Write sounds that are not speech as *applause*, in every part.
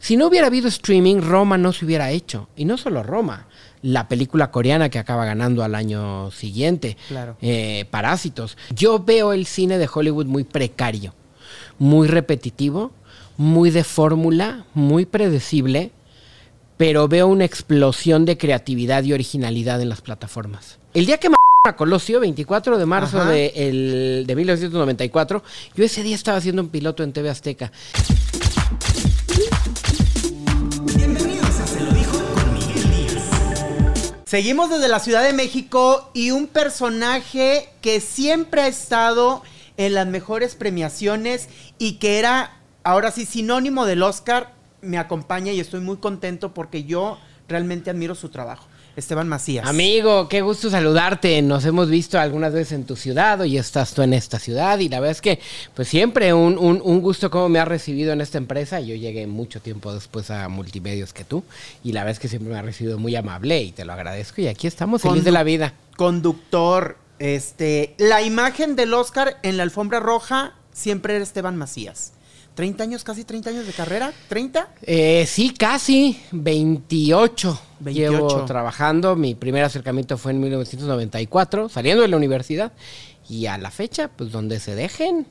Si no hubiera habido streaming, Roma no se hubiera hecho. Y no solo Roma, la película coreana que acaba ganando al año siguiente, Claro. eh, Parásitos. Yo veo el cine de Hollywood muy precario, muy repetitivo, muy de fórmula, muy predecible, pero veo una explosión de creatividad y originalidad en las plataformas. El día que *laughs* a Colosio, 24 de marzo de, el- de 1994, yo ese día estaba haciendo un piloto en TV Azteca. Seguimos desde la Ciudad de México y un personaje que siempre ha estado en las mejores premiaciones y que era ahora sí sinónimo del Oscar, me acompaña y estoy muy contento porque yo realmente admiro su trabajo. Esteban Macías. Amigo, qué gusto saludarte. Nos hemos visto algunas veces en tu ciudad, hoy estás tú en esta ciudad y la verdad es que pues siempre un, un- un gusto como me has recibido en esta empresa. Yo llegué mucho tiempo después a Multimedios que tú y la verdad es que siempre me has recibido muy amable y te lo agradezco y aquí estamos, feliz de la vida. Conductor, este, la imagen del Oscar en la alfombra roja siempre era Esteban Macías. 30 años, casi 30 años de carrera, 30. Eh, sí, casi 28. 28. Llevo trabajando. Mi primer acercamiento fue en 1994, saliendo de la universidad. Y a la fecha, pues donde se dejen.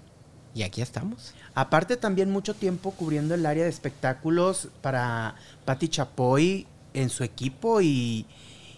Y aquí estamos. Aparte también mucho tiempo cubriendo el área de espectáculos para Patti Chapoy en su equipo y,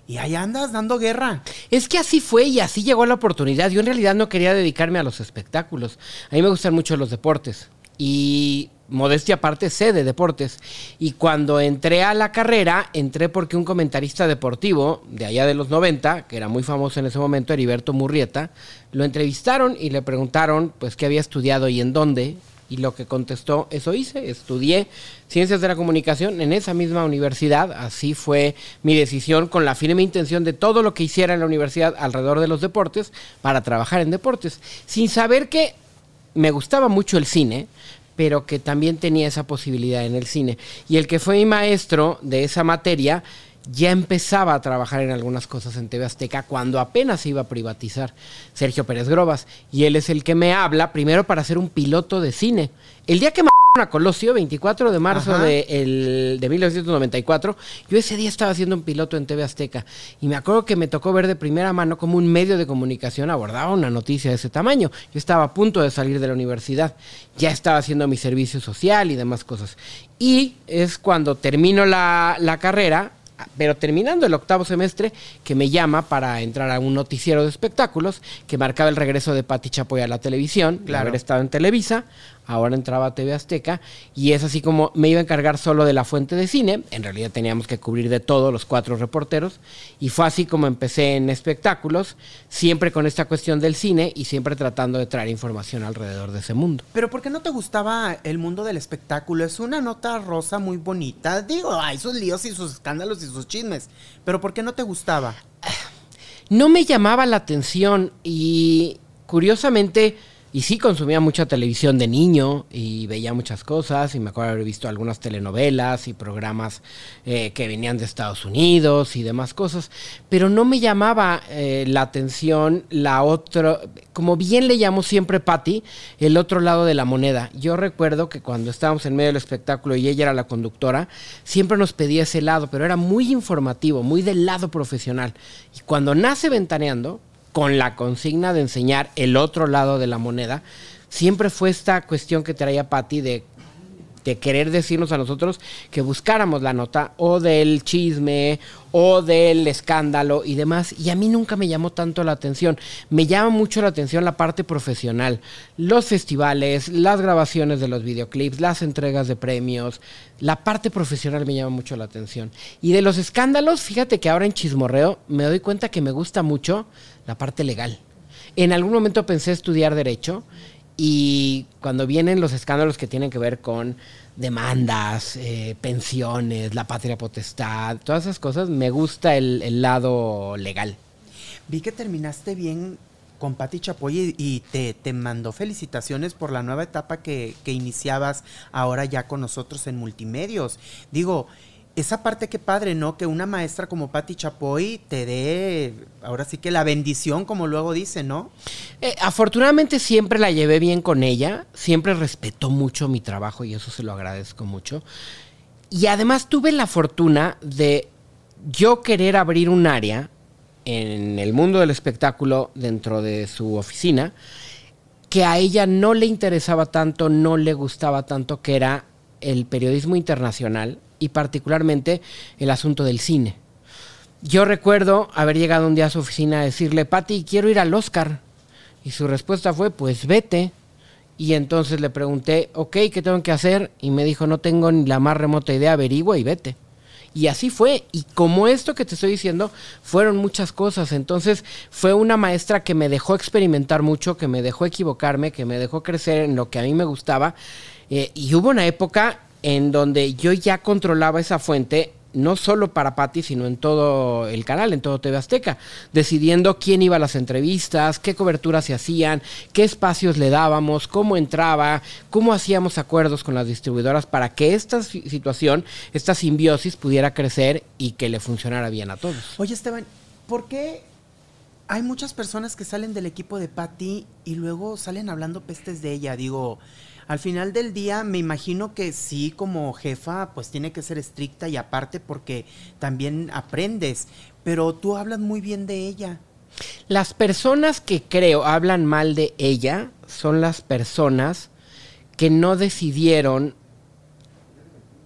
y ahí andas dando guerra. Es que así fue y así llegó la oportunidad. Yo en realidad no quería dedicarme a los espectáculos. A mí me gustan mucho los deportes. Y modestia aparte sé de deportes. Y cuando entré a la carrera, entré porque un comentarista deportivo de allá de los 90, que era muy famoso en ese momento, Heriberto Murrieta, lo entrevistaron y le preguntaron pues qué había estudiado y en dónde. Y lo que contestó, eso hice, estudié ciencias de la comunicación en esa misma universidad, así fue mi decisión con la firme intención de todo lo que hiciera en la universidad alrededor de los deportes para trabajar en deportes, sin saber que me gustaba mucho el cine, pero que también tenía esa posibilidad en el cine. Y el que fue mi maestro de esa materia ya empezaba a trabajar en algunas cosas en TV Azteca cuando apenas se iba a privatizar, Sergio Pérez Grobas. Y él es el que me habla primero para hacer un piloto de cine. El día que a Colosio, 24 de marzo de, el- de 1994, yo ese día estaba haciendo un piloto en TV Azteca y me acuerdo que me tocó ver de primera mano cómo un medio de comunicación abordaba una noticia de ese tamaño. Yo estaba a punto de salir de la universidad, ya estaba haciendo mi servicio social y demás cosas. Y es cuando termino la, la carrera, pero terminando el octavo semestre, que me llama para entrar a un noticiero de espectáculos que marcaba el regreso de Pati Chapoy a la televisión, Claro. haber estado en Televisa, ahora entraba a TV Azteca, y es así como me iba a encargar solo de la fuente de cine, en realidad teníamos que cubrir de todo los cuatro reporteros, y fue así como empecé en espectáculos, siempre con esta cuestión del cine y siempre tratando de traer información alrededor de ese mundo. Pero ¿por qué no te gustaba el mundo del espectáculo? Es una nota rosa muy bonita. Digo, hay sus líos y sus escándalos y sus chismes. Pero ¿por qué no te gustaba? *sighs* no me llamaba la atención y curiosamente, y sí consumía mucha televisión de niño y veía muchas cosas y me acuerdo haber visto algunas telenovelas y programas eh, que venían de Estados Unidos y demás cosas, pero no me llamaba eh, la atención la otra, como bien le llamó siempre Patty, el otro lado de la moneda. Yo recuerdo que cuando estábamos en medio del espectáculo y ella era la conductora, siempre nos pedía ese lado, pero era muy informativo, muy del lado profesional. Y cuando nace Ventaneando, con la consigna de enseñar el otro lado de la moneda, siempre fue esta cuestión que traía Patty de, de querer decirnos a nosotros que buscáramos la nota o del chisme o del escándalo y demás. Y a mí nunca me llamó tanto la atención. Me llama mucho la atención la parte profesional. Los festivales, las grabaciones de los videoclips, las entregas de premios. La parte profesional me llama mucho la atención. Y de los escándalos, fíjate que ahora en Chismorreo me doy cuenta que me gusta mucho la parte legal. En algún momento pensé estudiar derecho Y cuando vienen los escándalos que tienen que ver con demandas, eh, pensiones, la patria potestad, todas esas cosas, me gusta el, el lado legal. Vi que terminaste bien con Pati Chapoy y, te, te, mandó felicitaciones por la nueva etapa que, que, iniciabas ahora ya con nosotros en multimedios. Digo, esa parte que padre, ¿no? Que una maestra como Patti Chapoy te dé, ahora sí que la bendición, como luego dice, ¿no? Eh, afortunadamente siempre la llevé bien con ella, siempre respetó mucho mi trabajo y eso se lo agradezco mucho. Y además tuve la fortuna de yo querer abrir un área en el mundo del espectáculo dentro de su oficina que a ella no le interesaba tanto, no le gustaba tanto, que era el periodismo internacional y particularmente el asunto del cine. Yo recuerdo haber llegado un día a su oficina a decirle, Patti, quiero ir al Oscar. Y su respuesta fue, pues vete. Y entonces le pregunté, ok, ¿qué tengo que hacer? Y me dijo, no tengo ni la más remota idea, averigua y vete. Y así fue. Y como esto que te estoy diciendo, fueron muchas cosas. Entonces fue una maestra que me dejó experimentar mucho, que me dejó equivocarme, que me dejó crecer en lo que a mí me gustaba. Eh, y hubo una época en donde yo ya controlaba esa fuente, no solo para Patti, sino en todo el canal, en todo TV Azteca, decidiendo quién iba a las entrevistas, qué coberturas se hacían, qué espacios le dábamos, cómo entraba, cómo hacíamos acuerdos con las distribuidoras para que esta situación, esta simbiosis pudiera crecer y que le funcionara bien a todos. Oye, Esteban, ¿por qué hay muchas personas que salen del equipo de Patti y luego salen hablando pestes de ella? Digo, al final del día me imagino que sí como jefa pues tiene que ser estricta y aparte porque también aprendes, pero tú hablas muy bien de ella. Las personas que creo hablan mal de ella son las personas que no decidieron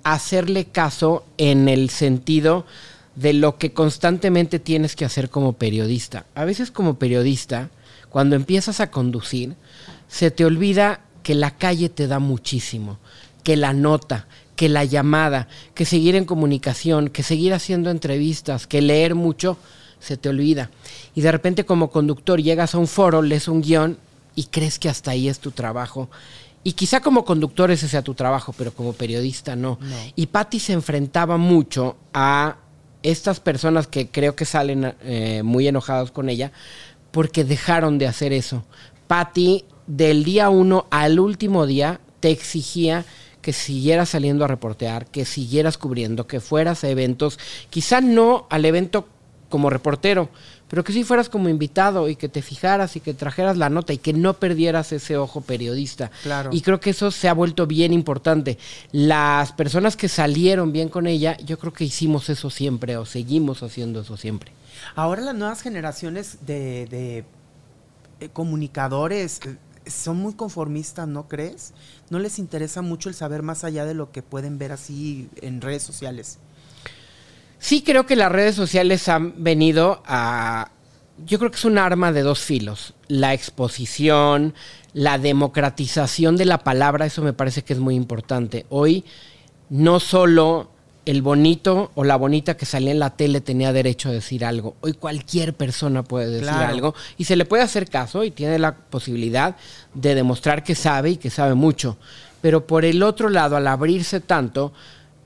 hacerle caso en el sentido de lo que constantemente tienes que hacer como periodista. A veces como periodista, cuando empiezas a conducir, se te olvida que la calle te da muchísimo, que la nota, que la llamada, que seguir en comunicación, que seguir haciendo entrevistas, que leer mucho, se te olvida. Y de repente como conductor llegas a un foro, lees un guion y crees que hasta ahí es tu trabajo. Y quizá como conductor ese sea tu trabajo, pero como periodista no. Y Patti se enfrentaba mucho a estas personas que creo que salen eh, muy enojados con ella porque dejaron de hacer eso. Patti del día uno al último día te exigía que siguieras saliendo a reportear, que siguieras cubriendo, que fueras a eventos, quizá no al evento como reportero, pero que sí fueras como invitado y que te fijaras y que trajeras la nota y que no perdieras ese ojo periodista. Claro. Y creo que eso se ha vuelto bien importante. Las personas que salieron bien con ella, yo creo que hicimos eso siempre o seguimos haciendo eso siempre. Ahora las nuevas generaciones de, de eh, comunicadores eh, son muy conformistas, ¿no crees? No les interesa mucho el saber más allá de lo que pueden ver así en redes sociales. Sí creo que las redes sociales han venido a... Yo creo que es un arma de dos filos. La exposición, la democratización de la palabra, eso me parece que es muy importante. Hoy no solo el bonito o la bonita que salía en la tele tenía derecho a decir algo. Hoy cualquier persona puede decir algo y se le puede hacer caso y tiene la posibilidad de demostrar que sabe y que sabe mucho. Pero por el otro lado, al abrirse tanto,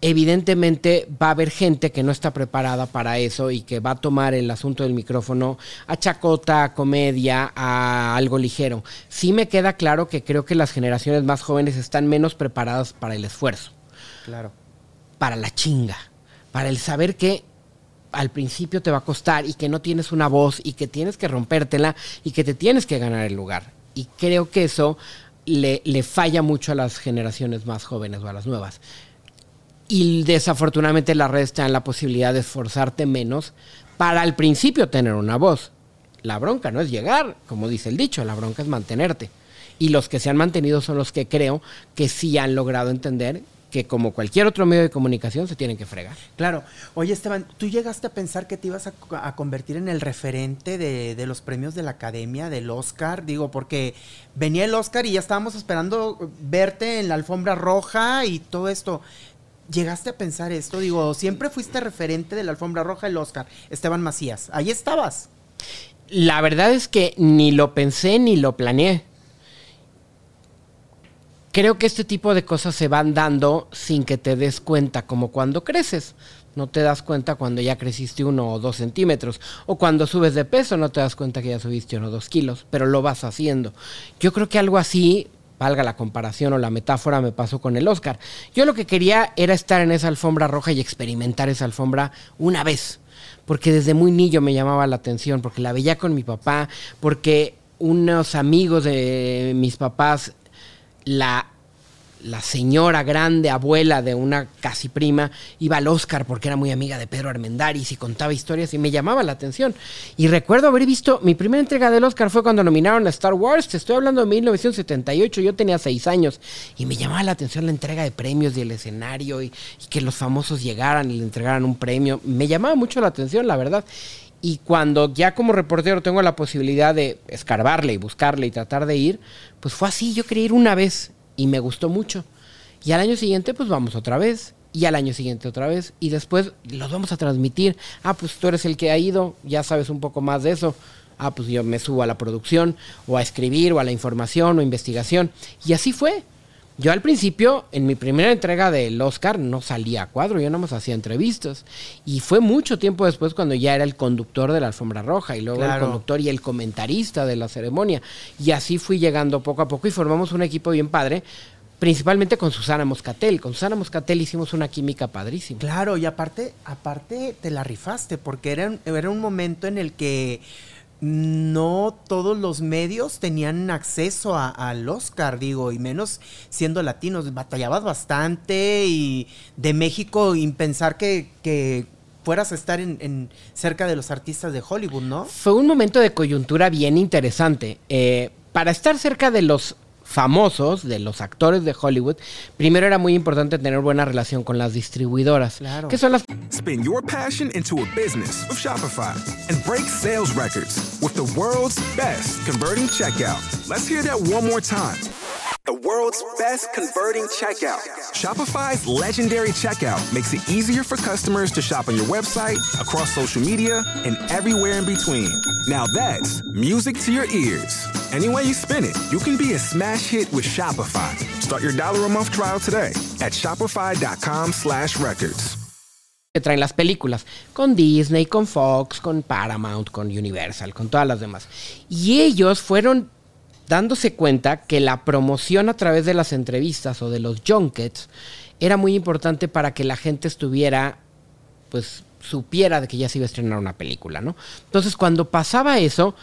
evidentemente va a haber gente que no está preparada para eso y que va a tomar el asunto del micrófono a chacota, a comedia, a algo ligero. Sí me queda claro que creo que las generaciones más jóvenes están menos preparadas para el esfuerzo. Claro para la chinga, para el saber que al principio te va a costar y que no tienes una voz y que tienes que rompértela y que te tienes que ganar el lugar. Y creo que eso le, le falla mucho a las generaciones más jóvenes o a las nuevas. Y desafortunadamente la red está en la posibilidad de esforzarte menos para al principio tener una voz. La bronca no es llegar, como dice el dicho, la bronca es mantenerte. Y los que se han mantenido son los que creo que sí han logrado entender que como cualquier otro medio de comunicación se tienen que fregar. Claro. Oye, Esteban, ¿tú llegaste a pensar que te ibas a, convertir en el referente de, los premios de la Academia, del Oscar? Digo, porque venía el Oscar y ya estábamos esperando verte en la alfombra roja y todo esto. ¿Llegaste a pensar esto? Digo, siempre fuiste referente de la alfombra roja, el Oscar, Esteban Macías. Ahí estabas. La verdad es que ni lo pensé ni lo planeé creo que este tipo de cosas se van dando sin que te des cuenta, como cuando creces. No te das cuenta cuando ya creciste uno o dos centímetros. O cuando subes de peso no te das cuenta que ya subiste uno o dos kilos. Pero lo vas haciendo. Yo creo que algo así, valga la comparación o la metáfora, me pasó con el Oscar. Yo lo que quería era estar en esa alfombra roja y experimentar esa alfombra una vez. Porque desde muy niño me llamaba la atención, porque la veía con mi papá, porque unos amigos de mis papás la la señora grande, abuela de una casi prima, iba al Oscar porque era muy amiga de Pedro Armendáriz y contaba historias y me llamaba la atención. Y recuerdo haber visto, mi primera entrega del Oscar fue cuando nominaron a Star Wars, te estoy hablando de 1978, yo tenía seis años y me llamaba la atención la entrega de premios y el escenario y, y que los famosos llegaran y le entregaran un premio. Me llamaba mucho la atención, la verdad. Y cuando ya como reportero tengo la posibilidad de escarbarle y buscarle y tratar de ir, pues fue así, yo quería ir una vez y me gustó mucho. Y al año siguiente pues vamos otra vez y al año siguiente otra vez y después los vamos a transmitir. Ah, pues tú eres el que ha ido, ya sabes un poco más de eso. Ah, pues yo me subo a la producción o a escribir o a la información o investigación. Y así fue. Yo al principio, en mi primera entrega del Oscar, no salía a cuadro, yo nada más hacía entrevistas. Y fue mucho tiempo después cuando ya era el conductor de la alfombra roja y luego el conductor y el comentarista de la ceremonia. Y así fui llegando poco a poco y formamos un equipo bien padre, principalmente con Susana Moscatel. Con Susana Moscatel hicimos una química padrísima. Claro, y aparte, aparte te la rifaste, porque era, era un momento en el que no todos los medios tenían acceso al Oscar, digo, y menos siendo latinos. Batallabas bastante y de México y pensar que, fueras a estar en, cerca de los artistas de Hollywood, ¿no? Fue un momento de coyuntura bien interesante. Eh, para estar cerca de los famosos, de los actores de Hollywood, primero era muy importante tener buena relación con las distribuidoras. Claro. Que son las... Spin your passion into a business with Shopify and break sales records with the world's best converting checkout. Let's hear that one more time. The world's best converting checkout. Shopify's legendary checkout makes it easier for customers to shop on your website, across social media, and everywhere in between. Now that's music to your ears. Any way you spin it, you can be a smash hit with Shopify. Start your dollar a month trial today at shopify.com slash records. Que traen las películas con Disney, con Fox, con Paramount, con Universal, con todas las demás. Y ellos fueron dándose cuenta que la promoción a través de las entrevistas o de los junkets era muy importante para que la gente estuviera, pues, supiera de que ya se iba a estrenar una película, ¿no? Entonces, cuando pasaba eso,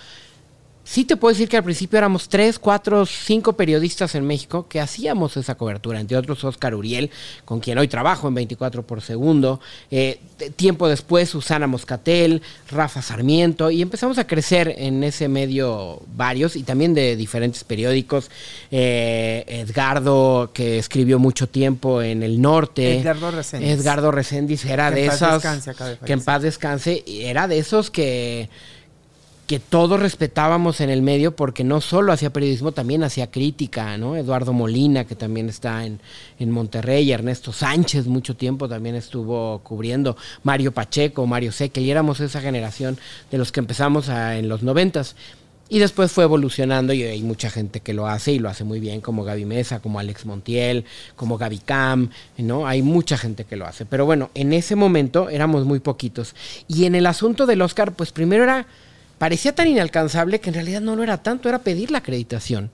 Sí te puedo decir que al principio éramos tres, cuatro, cinco periodistas en México que hacíamos esa cobertura, entre otros Oscar Uriel, con quien hoy trabajo en 24 por segundo, eh, tiempo después Susana Moscatel, Rafa Sarmiento, y empezamos a crecer en ese medio varios y también de diferentes periódicos. Eh, Edgardo, que escribió mucho tiempo en el norte. Edgardo Reséndiz. Edgardo Reséndiz era de esas... que en paz descanse, era de esos que que todos respetábamos en el medio porque no solo hacía periodismo, también hacía crítica, ¿no? Eduardo Molina, que también está en, en Monterrey, Ernesto Sánchez mucho tiempo también estuvo cubriendo, Mario Pacheco, Mario Seque, y éramos esa generación de los que empezamos en los noventas. Y después fue evolucionando y hay mucha gente que lo hace y lo hace muy bien, como Gaby Mesa, como Alex Montiel, como Gaby Cam, ¿no? Hay mucha gente que lo hace. Pero bueno, en ese momento éramos muy poquitos. Y en el asunto del Oscar, pues primero era parecía tan inalcanzable que en realidad no lo era tanto, era pedir la acreditación.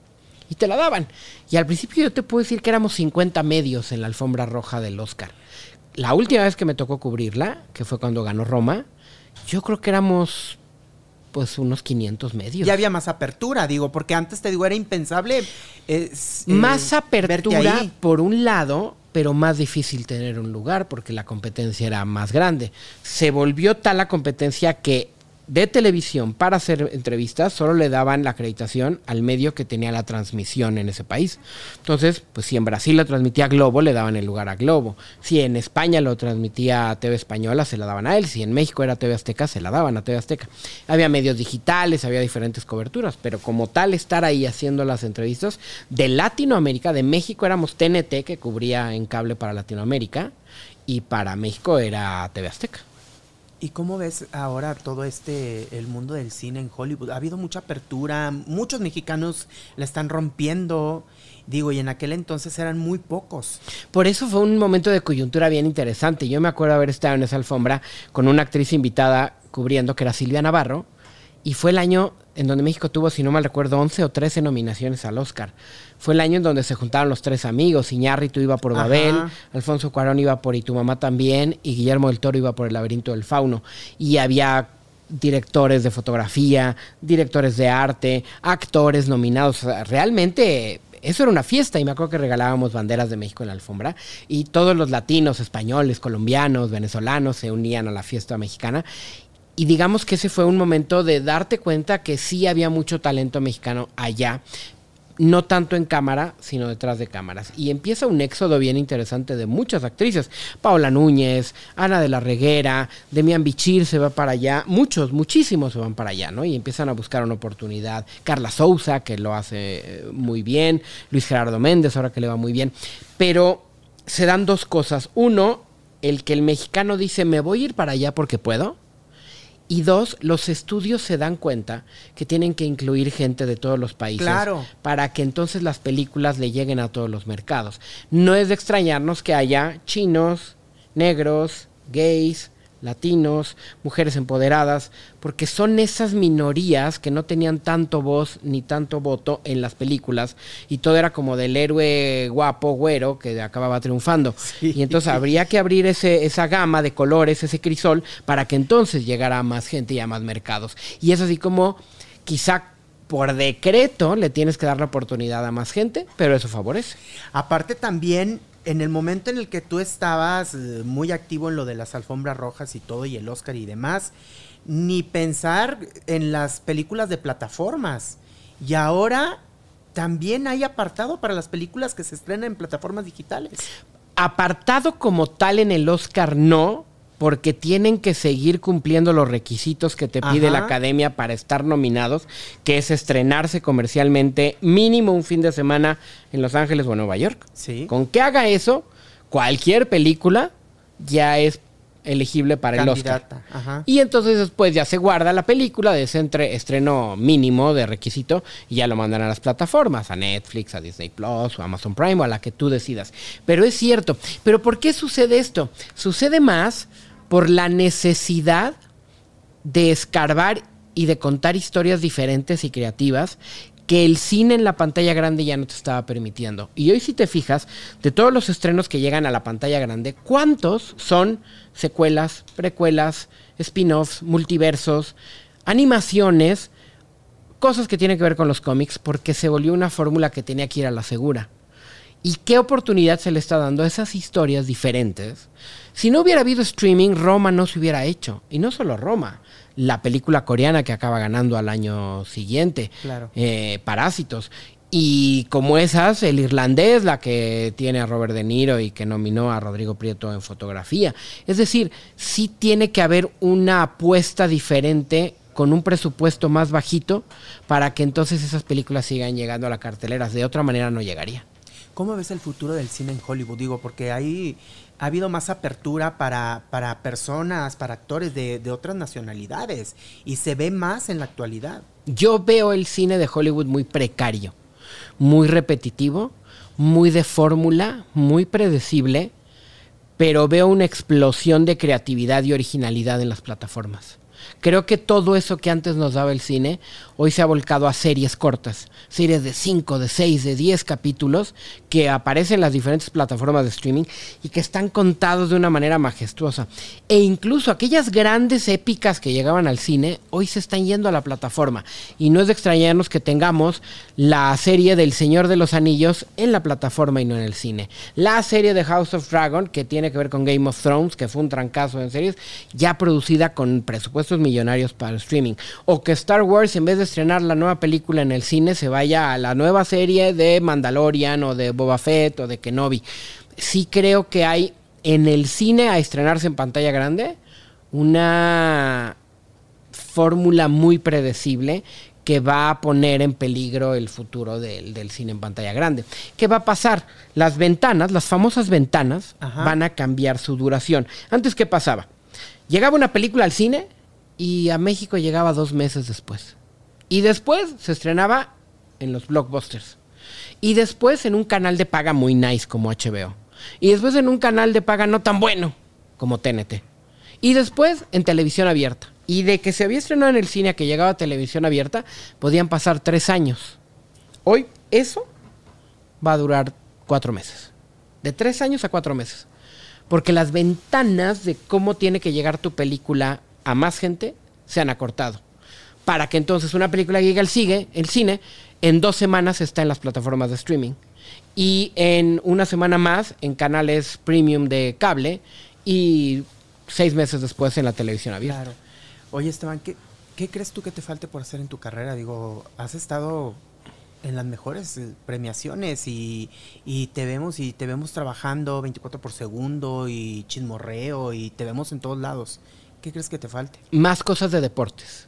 Y te la daban. Y al principio yo te puedo decir que éramos 50 medios en la alfombra roja del Oscar. La última vez que me tocó cubrirla, que fue cuando ganó Roma, yo creo que éramos pues unos 500 medios. Ya había más apertura, digo, porque antes te digo, era impensable. Eh, más apertura por un lado, pero más difícil tener un lugar porque la competencia era más grande. Se volvió tal la competencia que de televisión para hacer entrevistas solo le daban la acreditación al medio que tenía la transmisión en ese país. Entonces, pues si en Brasil lo transmitía Globo, le daban el lugar a Globo. Si en España lo transmitía TV Española, se la daban a él. Si en México era TV Azteca, se la daban a TV Azteca. Había medios digitales, había diferentes coberturas, pero como tal estar ahí haciendo las entrevistas de Latinoamérica, de México éramos TNT que cubría en cable para Latinoamérica y para México era TV Azteca. ¿Y cómo ves ahora todo este, el mundo del cine en Hollywood? Ha habido mucha apertura, muchos mexicanos la están rompiendo Digo, y en aquel entonces eran muy pocos. Por eso fue un momento de coyuntura bien interesante. Yo me acuerdo haber estado en esa alfombra con una actriz invitada cubriendo, que era Silvia Navarro, y fue el año en donde México tuvo, si no mal recuerdo, 11 o 13 nominaciones al Oscar. Fue el año en donde se juntaron los tres amigos. Iñárritu iba por Babel, Alfonso Cuarón iba por Y tu mamá también, y Guillermo del Toro iba por El laberinto del fauno. Y había directores de fotografía, directores de arte, actores nominados. realmente eso era una fiesta y me acuerdo que regalábamos banderas de México en la alfombra y todos los latinos, españoles, colombianos, venezolanos se unían a la fiesta mexicana. Y digamos que ese fue un momento de darte cuenta que sí había mucho talento mexicano allá, no tanto en cámara, sino detrás de cámaras. Y empieza un éxodo bien interesante de muchas actrices. Paola Núñez, Ana de la Reguera, Demian Bichir se va para allá. Muchos, muchísimos se van para allá, ¿no? Y empiezan a buscar una oportunidad. Carla Souza, que lo hace eh, muy bien. Luis Gerardo Méndez, ahora que le va muy bien. Pero se dan dos cosas. Uno, el que el mexicano dice, me voy a ir para allá porque puedo y dos, los estudios se dan cuenta que tienen que incluir gente de todos los países para que entonces las películas le lleguen a todos los mercados. No es de extrañarnos que haya chinos, negros, gays, latinos, mujeres empoderadas, porque son esas minorías que no tenían tanto voz ni tanto voto en las películas y todo era como del héroe guapo, güero, que acababa triunfando. Y entonces habría que abrir ese, esa gama de colores, ese crisol, para que entonces llegara a más gente y a más mercados. Y es así como quizá por decreto le tienes que dar la oportunidad a más gente, pero eso favorece. Aparte también en el momento en el que tú estabas eh, muy activo en lo de las alfombras rojas y todo, y el Oscar y demás, ni pensar en las películas de plataformas. Y ahora también hay apartado para las películas que se estrenan en plataformas digitales. Apartado como tal en el Oscar no, porque tienen que seguir cumpliendo los requisitos que te pide la academia para estar nominados, que es estrenarse comercialmente mínimo un fin de semana en Los Ángeles o Nueva York. Sí. Con que haga eso, cualquier película ya es elegible para el Oscar. Y entonces después ya se guarda la película de ese estreno mínimo de requisito y ya lo mandan a las plataformas, a Netflix, a Disney Plus o Amazon Prime o a la que tú decidas. Pero es cierto. ¿Pero por qué sucede esto? Sucede más por la necesidad de escarbar y de contar historias diferentes y creativas que el cine en la pantalla grande ya no te estaba permitiendo. Y hoy si te fijas, de todos los estrenos que llegan a la pantalla grande, ¿cuántos son secuelas, precuelas, spin-offs, multiversos, animaciones, cosas que tienen que ver con los cómics? Porque se volvió una fórmula que tenía que ir a la segura. ¿Y qué oportunidad se le está dando a esas historias diferentes? Si no hubiera habido streaming, Roma no se hubiera hecho. Y no solo Roma, la película coreana que acaba ganando al año siguiente, eh, Parásitos. Y como esas, el irlandés, la que tiene a Robert De Niro y que nominó a Rodrigo Prieto en fotografía. Es decir, sí tiene que haber una apuesta diferente con un presupuesto más bajito para que entonces esas películas sigan llegando a la cartelera. De otra manera no llegaría. ¿Cómo ves el futuro del cine en Hollywood? Digo, porque ahí ha habido más apertura para, para personas, para actores de, de, otras nacionalidades y se ve más en la actualidad. Yo veo el cine de Hollywood muy precario, muy repetitivo, muy de fórmula, muy predecible, pero veo una explosión de creatividad y originalidad en las plataformas. Creo que todo eso que antes nos daba el cine, hoy se ha volcado a series cortas, series de 5, de 6, de 10 capítulos que aparecen en las diferentes plataformas de streaming y que están contados de una manera majestuosa. E incluso aquellas grandes épicas que llegaban al cine, hoy se están yendo a la plataforma. Y no es de extrañarnos que tengamos la serie del Señor de los Anillos en la plataforma y no en el cine. La serie de House of Dragon, que tiene que ver con Game of Thrones, que fue un trancazo en series, ya producida con presupuestos millonarios para el streaming. O que Star Wars, en vez de estrenar la nueva película en el cine, se vaya a la nueva serie de Mandalorian o de Boba Fett o de Kenobi. Sí creo que hay en el cine a estrenarse en pantalla grande una fórmula muy predecible que va a poner en peligro el futuro del, cine en pantalla grande. ¿Qué va a pasar? Las ventanas, las famosas ventanas, van a cambiar su duración. Antes, ¿qué pasaba? Llegaba una película al cine y a México llegaba dos meses después. Y después se estrenaba en los blockbusters. Y después en un canal de paga muy nice como HBO. Y después en un canal de paga no tan bueno como TNT. Y después en televisión abierta. Y de que se había estrenado en el cine a que llegaba a televisión abierta, podían pasar tres años. Hoy eso va a durar cuatro meses. De tres años a cuatro meses. Porque las ventanas de cómo tiene que llegar tu película a más gente se han acortado. Para que entonces una película llegue al sigue, el cine, en dos semanas está en las plataformas de streaming. Y en una semana más en canales premium de cable y seis meses después en la televisión abierta. Claro. Oye, Esteban, ¿qué, ¿qué crees tú que te falte por hacer en tu carrera? Digo, has estado en las mejores eh, premiaciones y, y te vemos y te vemos trabajando 24 por segundo y chismorreo y te vemos en todos lados. ¿Qué crees que te falte? Más cosas de deportes.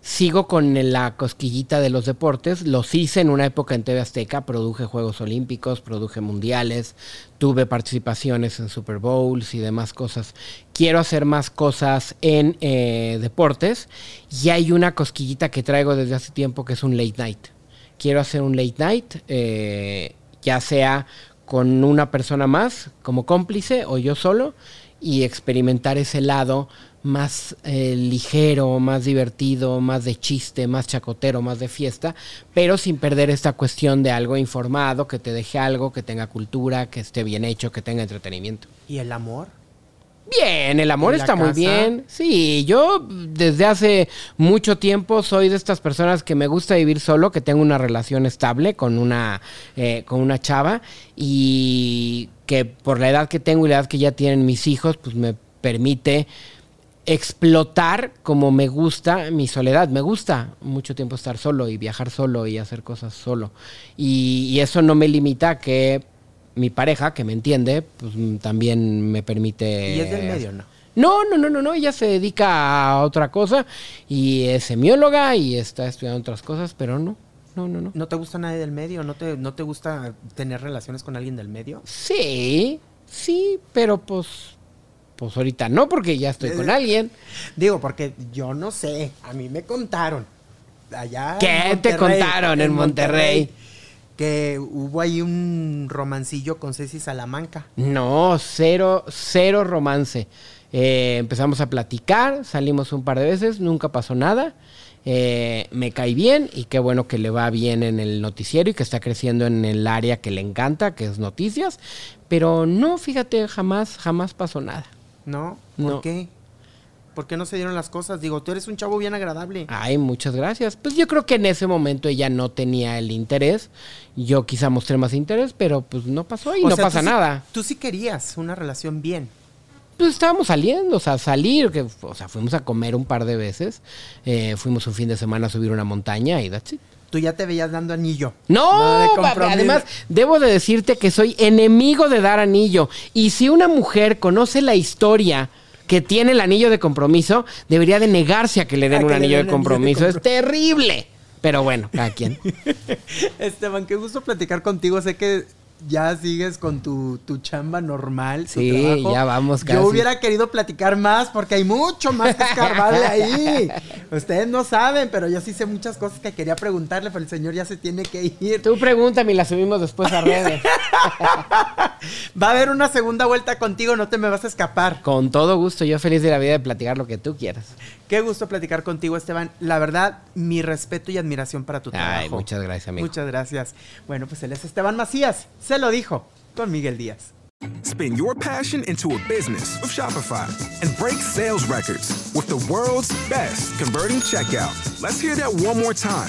Sigo con la cosquillita de los deportes. Los hice en una época en TV Azteca. Produje Juegos Olímpicos, produje Mundiales, tuve participaciones en Super Bowls y demás cosas. Quiero hacer más cosas en eh, deportes. Y hay una cosquillita que traigo desde hace tiempo que es un late night. Quiero hacer un late night, eh, ya sea con una persona más como cómplice o yo solo, y experimentar ese lado más eh, ligero, más divertido, más de chiste, más chacotero, más de fiesta, pero sin perder esta cuestión de algo informado, que te deje algo, que tenga cultura, que esté bien hecho, que tenga entretenimiento. ¿Y el amor? Bien, el amor ¿En la está muy bien. Sí, yo desde hace mucho tiempo soy de estas personas que me gusta vivir solo, que tengo una relación estable con una, eh, con una chava y que por la edad que tengo y la edad que ya tienen mis hijos, pues me permite explotar como me gusta mi soledad. Me gusta mucho tiempo estar solo y viajar solo y hacer cosas solo. Y, y eso no me limita a que mi pareja, que me entiende, pues mm, también me permite... ¿Y es del medio, no? No, no, no, no, no, ella se dedica a otra cosa y es semióloga y está estudiando otras cosas, pero no, no, no, no. ¿No te gusta nadie del medio? ¿No te, ¿No te gusta tener relaciones con alguien del medio? Sí, sí, pero pues, pues ahorita no, porque ya estoy con alguien. Digo, porque yo no sé, a mí me contaron. Allá ¿Qué te contaron en Monterrey? Que hubo ahí un romancillo con Ceci Salamanca. No, cero, cero romance. Eh, empezamos a platicar, salimos un par de veces, nunca pasó nada. Eh, me cae bien y qué bueno que le va bien en el noticiero y que está creciendo en el área que le encanta, que es noticias. Pero no, fíjate, jamás, jamás pasó nada. ¿No? ¿Por No. qué? ¿Por qué no se dieron las cosas? Digo, tú eres un chavo bien agradable. Ay, muchas gracias. Pues yo creo que en ese momento ella no tenía el interés. Yo quizá mostré más interés, pero pues no pasó y O no sea, pasa tú sí- nada. tú sí querías una relación bien. Pues estábamos saliendo, o sea, salir, que, o sea, fuimos a comer un par de veces. eh, fuimos un fin de semana a subir una montaña y that's it. Tú ya te veías dando anillo. No, de además debo de decirte que soy enemigo de dar anillo. Y si una mujer conoce la historia que tiene el anillo de compromiso, debería de negarse a que le den A un anillo de den anillo de compromiso. Es terrible. Pero bueno, cada quien. *laughs* Esteban, qué gusto platicar contigo. Sé que ya sigues con tu, tu chamba normal. tu Sí, trabajo. ya vamos casi. Yo hubiera querido platicar más porque hay mucho más que escarbarle ahí. *laughs* Ustedes no saben, pero yo sí sé muchas cosas que quería preguntarle, pero el señor ya se tiene que ir. Tú pregúntame y la subimos después a redes. *laughs* Va a haber una segunda vuelta contigo, no te me vas a escapar. Con todo gusto, yo feliz de la vida de platicar lo que tú quieras. Qué gusto platicar contigo, Esteban. La verdad, mi respeto y admiración para tu trabajo. Ay, muchas gracias, amigo. Muchas gracias. Bueno, pues él es Esteban Macías. Se lo dijo con Miguel Díaz. Spin your passion into a business with Shopify and break sales records with the world's best converting checkout. Let's hear that one more time.